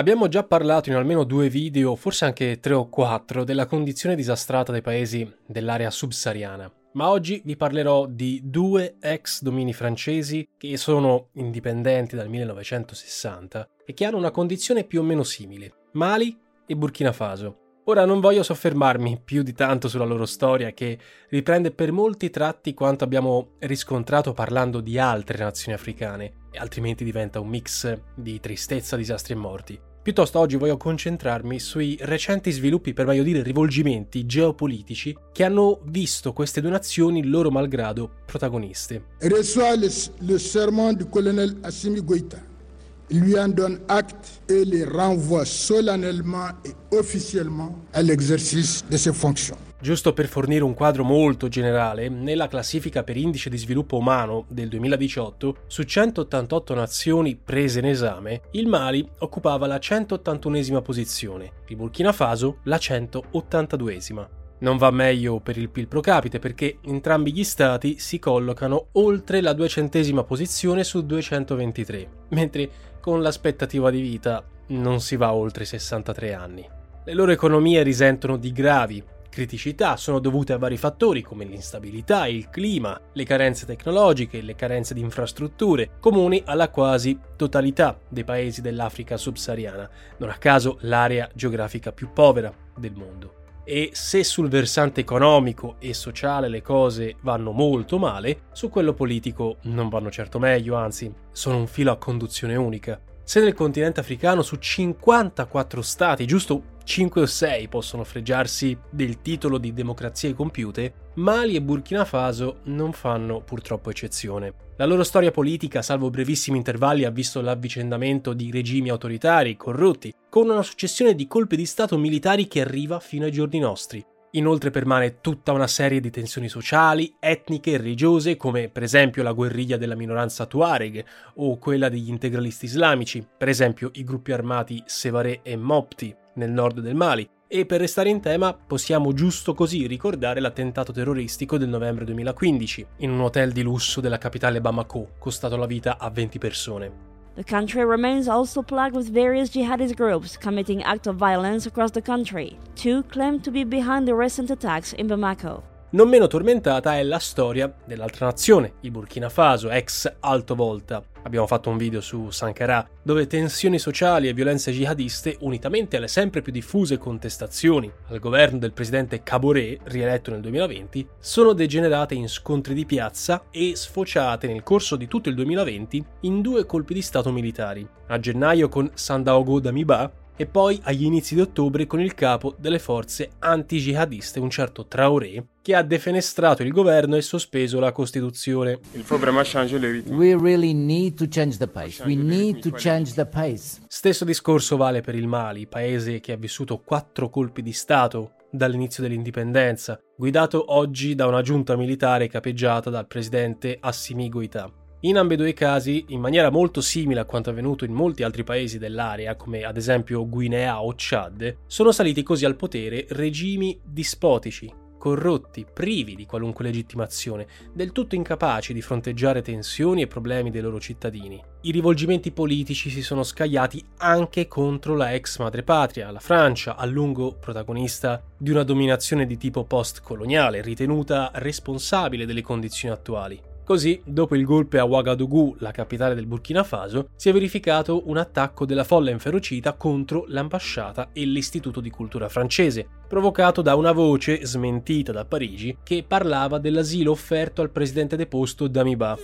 Abbiamo già parlato in almeno due video, forse anche tre o quattro, della condizione disastrata dei paesi dell'area subsahariana. Ma oggi vi parlerò di due ex domini francesi che sono indipendenti dal 1960 e che hanno una condizione più o meno simile, Mali e Burkina Faso. Ora non voglio soffermarmi più di tanto sulla loro storia che riprende per molti tratti quanto abbiamo riscontrato parlando di altre nazioni africane, e altrimenti diventa un mix di tristezza, disastri e morti. Piuttosto oggi voglio concentrarmi sui recenti sviluppi, per meglio dire rivolgimenti geopolitici, che hanno visto queste due nazioni, loro malgrado, protagoniste. Reçoit le, le serment du colonel Assimi Goïta. Lui en donne acte et le renvoie solennellement et officiellement à l'exercice de ses fonctions. Giusto per fornire un quadro molto generale, nella classifica per indice di sviluppo umano del 2018, su 188 nazioni prese in esame, il Mali occupava la 181esima posizione, il Burkina Faso la 182esima. Non va meglio per il PIL pro capite perché entrambi gli stati si collocano oltre la 200esima posizione su 223, mentre con l'aspettativa di vita non si va oltre i 63 anni. Le loro economie risentono di gravi criticità sono dovute a vari fattori come l'instabilità, il clima, le carenze tecnologiche, le carenze di infrastrutture, comuni alla quasi totalità dei paesi dell'Africa subsahariana, non a caso l'area geografica più povera del mondo. E se sul versante economico e sociale le cose vanno molto male, su quello politico non vanno certo meglio, anzi, sono un filo a conduzione unica. Se nel continente africano su 54 stati, giusto 5 o 6 possono fregiarsi del titolo di democrazie compiute, Mali e Burkina Faso non fanno purtroppo eccezione. La loro storia politica, salvo brevissimi intervalli, ha visto l'avvicendamento di regimi autoritari, corrotti, con una successione di colpi di Stato militari che arriva fino ai giorni nostri. Inoltre permane tutta una serie di tensioni sociali, etniche e religiose, come per esempio la guerriglia della minoranza Tuareg o quella degli integralisti islamici, per esempio i gruppi armati Sevare e Mopti nel nord del Mali. E per restare in tema, possiamo giusto così ricordare l'attentato terroristico del novembre 2015 in un hotel di lusso della capitale Bamako, costato la vita a 20 persone. The country remains also plagued with various jihadist groups committing acts of violence across the country. Two claim to be behind the recent attacks in Bamako. Non meno tormentata è la storia dell'altra nazione, il Burkina Faso, ex Alto Volta. Abbiamo fatto un video su Sankara, dove tensioni sociali e violenze jihadiste, unitamente alle sempre più diffuse contestazioni al governo del presidente Kabore, rieletto nel 2020, sono degenerate in scontri di piazza e sfociate nel corso di tutto il 2020 in due colpi di stato militari. A gennaio con Sandaogo Damiba e poi agli inizi di ottobre con il capo delle forze anti-jihadiste, un certo Traoré, che ha defenestrato il governo e sospeso la Costituzione. We really need to change the pace. We need to change the pace. Stesso discorso vale per il Mali, paese che ha vissuto quattro colpi di Stato dall'inizio dell'indipendenza, guidato oggi da una giunta militare capeggiata dal presidente Assimi Goïta. In ambedue i casi, in maniera molto simile a quanto avvenuto in molti altri paesi dell'area, come ad esempio Guinea o Chad, sono saliti così al potere regimi dispotici, corrotti, privi di qualunque legittimazione, del tutto incapaci di fronteggiare tensioni e problemi dei loro cittadini. I rivolgimenti politici si sono scagliati anche contro la ex madrepatria, la Francia, a lungo protagonista di una dominazione di tipo post-coloniale, ritenuta responsabile delle condizioni attuali. Così, dopo il golpe a Ouagadougou, la capitale del Burkina Faso, si è verificato un attacco della folla inferocita contro l'ambasciata e l'istituto di cultura francese, provocato da una voce smentita da Parigi che parlava dell'asilo offerto al presidente deposto Damiba.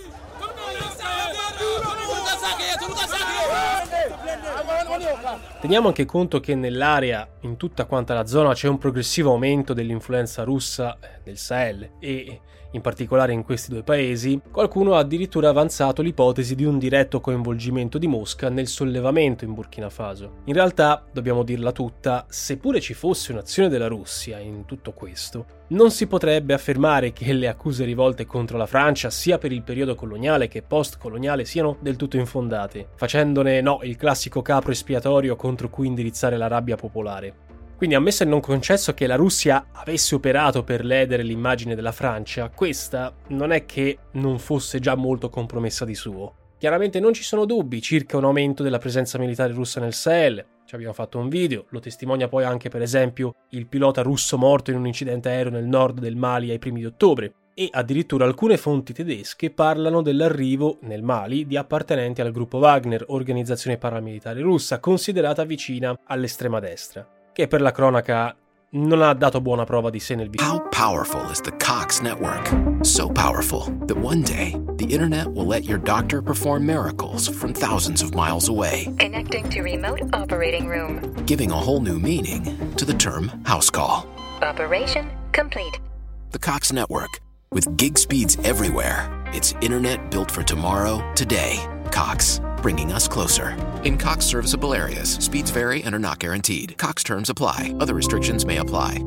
Teniamo anche conto che nell'area, in tutta quanta la zona, c'è un progressivo aumento dell'influenza russa eh, Sahel e in particolare in questi due paesi, qualcuno ha addirittura avanzato l'ipotesi di un diretto coinvolgimento di Mosca nel sollevamento in Burkina Faso. In realtà, dobbiamo dirla tutta, seppure ci fosse un'azione della Russia in tutto questo, non si potrebbe affermare che le accuse rivolte contro la Francia, sia per il periodo coloniale che post-coloniale, siano del tutto infondate, facendone no il classico capro espiatorio contro cui indirizzare la rabbia popolare. Quindi ammesso e non concesso che la Russia avesse operato per ledere l'immagine della Francia, questa non è che non fosse già molto compromessa di suo. Chiaramente non ci sono dubbi circa un aumento della presenza militare russa nel Sahel, ci abbiamo fatto un video, lo testimonia poi anche per esempio il pilota russo morto in un incidente aereo nel nord del Mali ai primi di ottobre, e addirittura alcune fonti tedesche parlano dell'arrivo nel Mali di appartenenti al gruppo Wagner, organizzazione paramilitare russa considerata vicina all'estrema destra che per la cronaca non ha dato buona prova di sé nel video. How powerful is the Cox network? So powerful that one day the internet will let your doctor perform miracles from thousands of miles away. Connecting to remote operating room. Giving a whole new meaning to the term house call. Operation complete. The Cox network with gig speeds everywhere. It's internet built for tomorrow, today. Cox bringing us closer. In Cox serviceable areas, speeds vary and are not guaranteed. Cox terms apply, other restrictions may apply.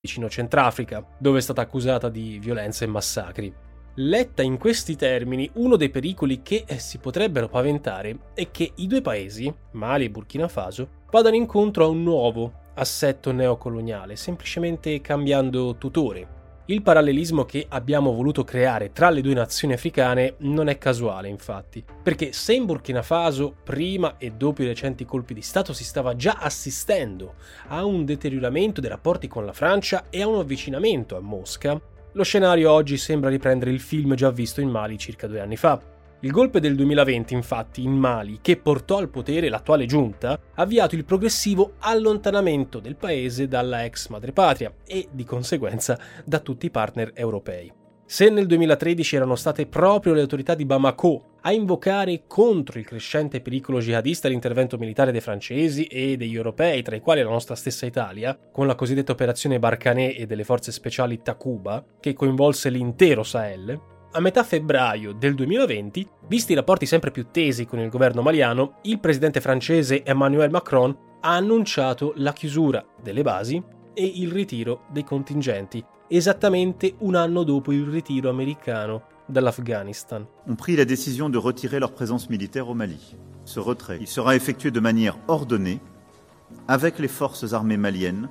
Vicino Centrafrica, dove è stata accusata di violenze e massacri. Letta in questi termini, uno dei pericoli che eh, si potrebbero paventare è che i due paesi, Mali e Burkina Faso, vadano incontro a un nuovo assetto neocoloniale, semplicemente cambiando tutore, il parallelismo che abbiamo voluto creare tra le due nazioni africane non è casuale, infatti, perché se in Burkina Faso, prima e dopo i recenti colpi di Stato, si stava già assistendo a un deterioramento dei rapporti con la Francia e a un avvicinamento a Mosca, lo scenario oggi sembra riprendere il film già visto in Mali circa due anni fa. Il golpe del 2020, infatti, in Mali, che portò al potere l'attuale giunta, ha avviato il progressivo allontanamento del paese dalla ex madrepatria e, di conseguenza, da tutti i partner europei. Se nel 2013 erano state proprio le autorità di Bamako a invocare contro il crescente pericolo jihadista l'intervento militare dei francesi e degli europei, tra i quali la nostra stessa Italia, con la cosiddetta operazione Barcané e delle forze speciali Takuba, che coinvolse l'intero Sahel, a metà febbraio del 2020, visti i rapporti sempre più tesi con il governo maliano, il presidente francese Emmanuel Macron ha annunciato la chiusura delle basi e il ritiro dei contingenti, esattamente un anno dopo il ritiro americano dall'Afghanistan. Ont pris la décision de retirer leur présence militaire au Mali. Ce retrait, il sera effectué de manière ordonnée avec les forces armées maliennes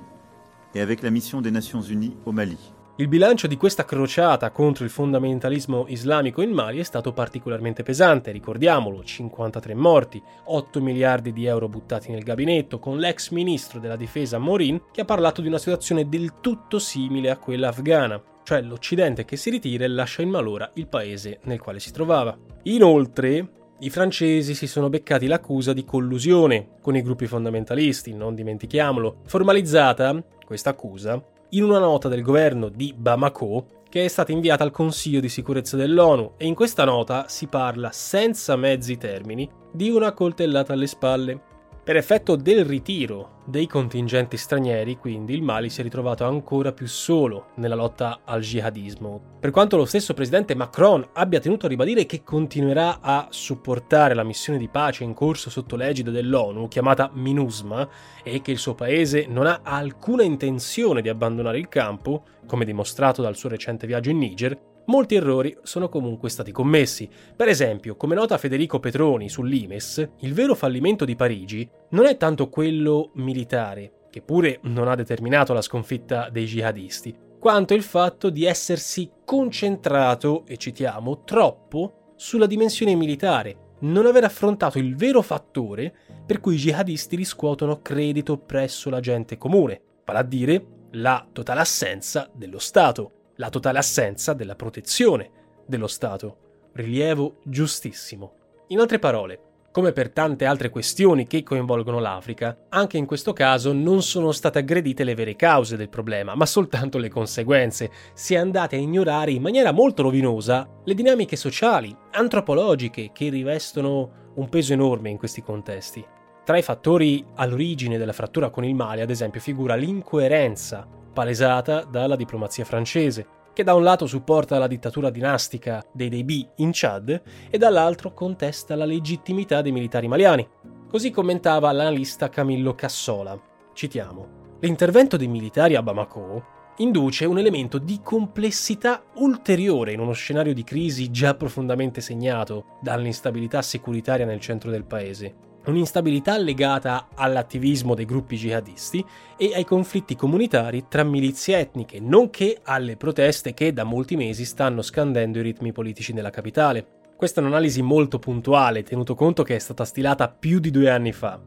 et avec la mission des Nations Unies au Mali. Il bilancio di questa crociata contro il fondamentalismo islamico in Mali è stato particolarmente pesante, ricordiamolo, 53 morti, 8 miliardi di euro buttati nel gabinetto, con l'ex ministro della difesa Morin che ha parlato di una situazione del tutto simile a quella afghana, cioè l'Occidente che si ritira e lascia in malora il paese nel quale si trovava. Inoltre, i francesi si sono beccati l'accusa di collusione con i gruppi fondamentalisti, non dimentichiamolo, formalizzata questa accusa in una nota del governo di Bamako che è stata inviata al Consiglio di sicurezza dell'ONU e in questa nota si parla senza mezzi termini di una coltellata alle spalle. Per effetto del ritiro dei contingenti stranieri, quindi, il Mali si è ritrovato ancora più solo nella lotta al jihadismo. Per quanto lo stesso presidente Macron abbia tenuto a ribadire che continuerà a supportare la missione di pace in corso sotto l'egida dell'ONU, chiamata MINUSMA, e che il suo paese non ha alcuna intenzione di abbandonare il campo, come dimostrato dal suo recente viaggio in Niger, molti errori sono comunque stati commessi. Per esempio, come nota Federico Petroni sull'Imes, il vero fallimento di Parigi non è tanto quello militare, che pure non ha determinato la sconfitta dei jihadisti, quanto il fatto di essersi concentrato, e citiamo, troppo sulla dimensione militare, non aver affrontato il vero fattore per cui i jihadisti riscuotono credito presso la gente comune, vale a dire la totale assenza dello Stato. La totale assenza della protezione dello Stato. Rilievo giustissimo. In altre parole, come per tante altre questioni che coinvolgono l'Africa, anche in questo caso non sono state aggredite le vere cause del problema, ma soltanto le conseguenze. Si è andate a ignorare in maniera molto rovinosa le dinamiche sociali, antropologiche che rivestono un peso enorme in questi contesti. Tra i fattori all'origine della frattura con il Mali, ad esempio, figura l'incoerenza palesata dalla diplomazia francese, che da un lato supporta la dittatura dinastica dei Deibi in Chad e dall'altro contesta la legittimità dei militari maliani. Così commentava l'analista Camillo Cassola. Citiamo: L'intervento dei militari a Bamako induce un elemento di complessità ulteriore in uno scenario di crisi già profondamente segnato dall'instabilità securitaria nel centro del paese un'instabilità legata all'attivismo dei gruppi jihadisti e ai conflitti comunitari tra milizie etniche, nonché alle proteste che da molti mesi stanno scandendo i ritmi politici nella capitale. Questa è un'analisi molto puntuale, tenuto conto che è stata stilata più di due anni fa.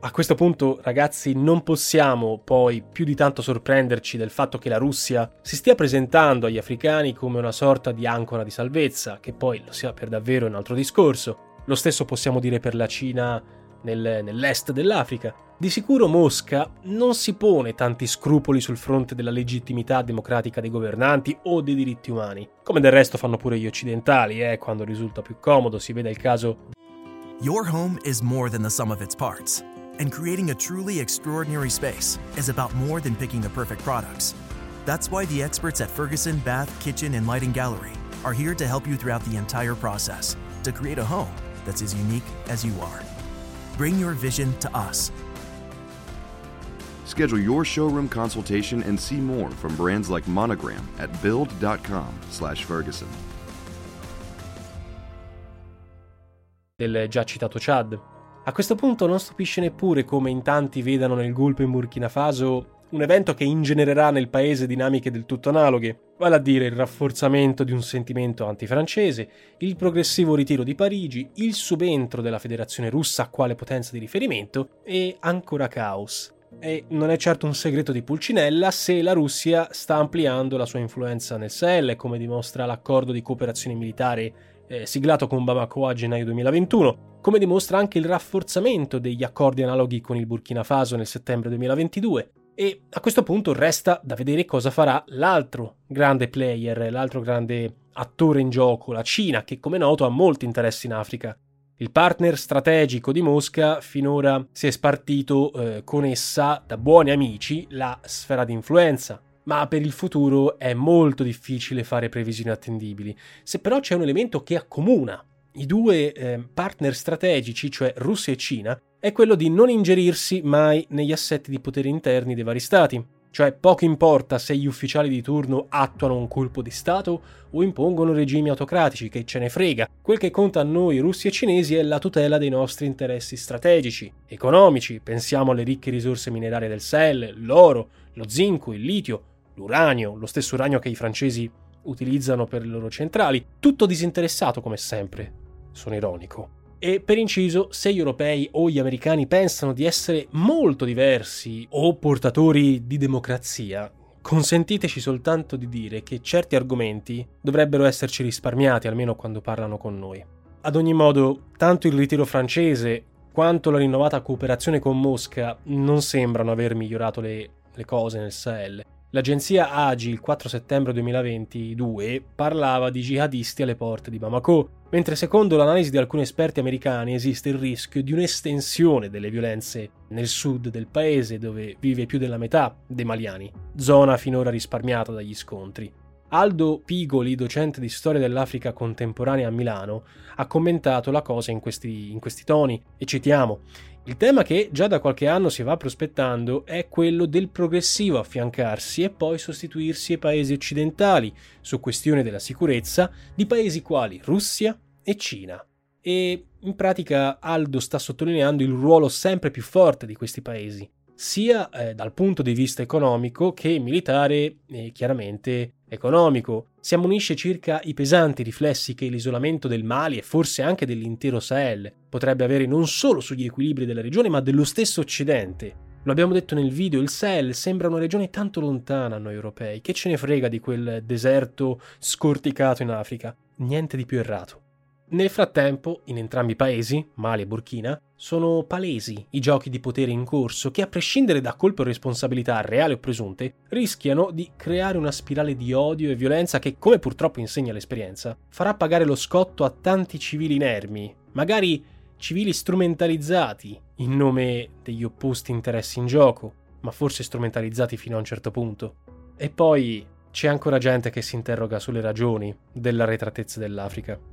A questo punto, ragazzi, non possiamo poi più di tanto sorprenderci del fatto che la Russia si stia presentando agli africani come una sorta di ancora di salvezza, che poi lo sia per davvero un altro discorso. Lo stesso possiamo dire per la Cina nel, nell'est dell'Africa. Di sicuro Mosca non si pone tanti scrupoli sul fronte della legittimità democratica dei governanti o dei diritti umani, come del resto fanno pure gli occidentali, eh, quando risulta più comodo, si vede il caso. Your home is more than the sum of its parts, and creating a truly extraordinary space is about more than picking the perfect products. That's why the experts at Ferguson Bath, Kitchen, and Lighting Gallery are here to help you throughout the entire process to create a home that's as unique as you are. Bring your vision to us. Schedule your showroom consultation and see more from brands like Monogram at build.com/ferguson. Del già citato Chad. A questo punto non stupisce neppure come in tanti vedano nel golpe in Burkina Faso un evento che ingenererà nel paese dinamiche del tutto analoghe, vale a dire il rafforzamento di un sentimento antifrancese, il progressivo ritiro di Parigi, il subentro della Federazione russa quale potenza di riferimento e ancora caos. E non è certo un segreto di Pulcinella se la Russia sta ampliando la sua influenza nel Sahel, come dimostra l'accordo di cooperazione militare eh, siglato con Bamako a gennaio 2021, come dimostra anche il rafforzamento degli accordi analoghi con il Burkina Faso nel settembre 2022, e a questo punto resta da vedere cosa farà l'altro grande player, l'altro grande attore in gioco, la Cina, che come noto ha molti interessi in Africa. Il partner strategico di Mosca finora si è spartito eh, con essa da buoni amici la sfera di influenza, ma per il futuro è molto difficile fare previsioni attendibili. Se però c'è un elemento che accomuna i due eh, partner strategici, cioè Russia e Cina, è quello di non ingerirsi mai negli assetti di potere interni dei vari stati. Cioè poco importa se gli ufficiali di turno attuano un colpo di Stato o impongono regimi autocratici, che ce ne frega. Quel che conta a noi russi e cinesi è la tutela dei nostri interessi strategici, economici, pensiamo alle ricche risorse minerarie del Sahel, l'oro, lo zinco, il litio, l'uranio, lo stesso uranio che i francesi utilizzano per le loro centrali, tutto disinteressato come sempre. Sono ironico. E per inciso, se gli europei o gli americani pensano di essere molto diversi o portatori di democrazia, consentiteci soltanto di dire che certi argomenti dovrebbero esserci risparmiati almeno quando parlano con noi. Ad ogni modo, tanto il ritiro francese quanto la rinnovata cooperazione con Mosca non sembrano aver migliorato le, le cose nel Sahel L'agenzia AGI il 4 settembre 2022 parlava di jihadisti alle porte di Bamako, mentre secondo l'analisi di alcuni esperti americani esiste il rischio di un'estensione delle violenze nel sud del paese dove vive più della metà dei maliani, zona finora risparmiata dagli scontri. Aldo Pigoli, docente di storia dell'Africa contemporanea a Milano, ha commentato la cosa in questi, in questi toni e citiamo il tema che già da qualche anno si va prospettando è quello del progressivo affiancarsi e poi sostituirsi ai paesi occidentali su questione della sicurezza di paesi quali Russia e Cina. E in pratica Aldo sta sottolineando il ruolo sempre più forte di questi paesi, sia eh, dal punto di vista economico che militare e chiaramente economico. Si ammonisce circa i pesanti riflessi che l'isolamento del Mali e forse anche dell'intero Sahel potrebbe avere non solo sugli equilibri della regione ma dello stesso Occidente. Lo abbiamo detto nel video, il Sahel sembra una regione tanto lontana a noi europei. Che ce ne frega di quel deserto scorticato in Africa? Niente di più errato. Nel frattempo, in entrambi i paesi, Mali e Burkina, sono palesi i giochi di potere in corso che, a prescindere da colpe o responsabilità reali o presunte, rischiano di creare una spirale di odio e violenza che, come purtroppo insegna l'esperienza, farà pagare lo scotto a tanti civili inermi, magari civili strumentalizzati in nome degli opposti interessi in gioco, ma forse strumentalizzati fino a un certo punto. E poi c'è ancora gente che si interroga sulle ragioni della retratezza dell'Africa.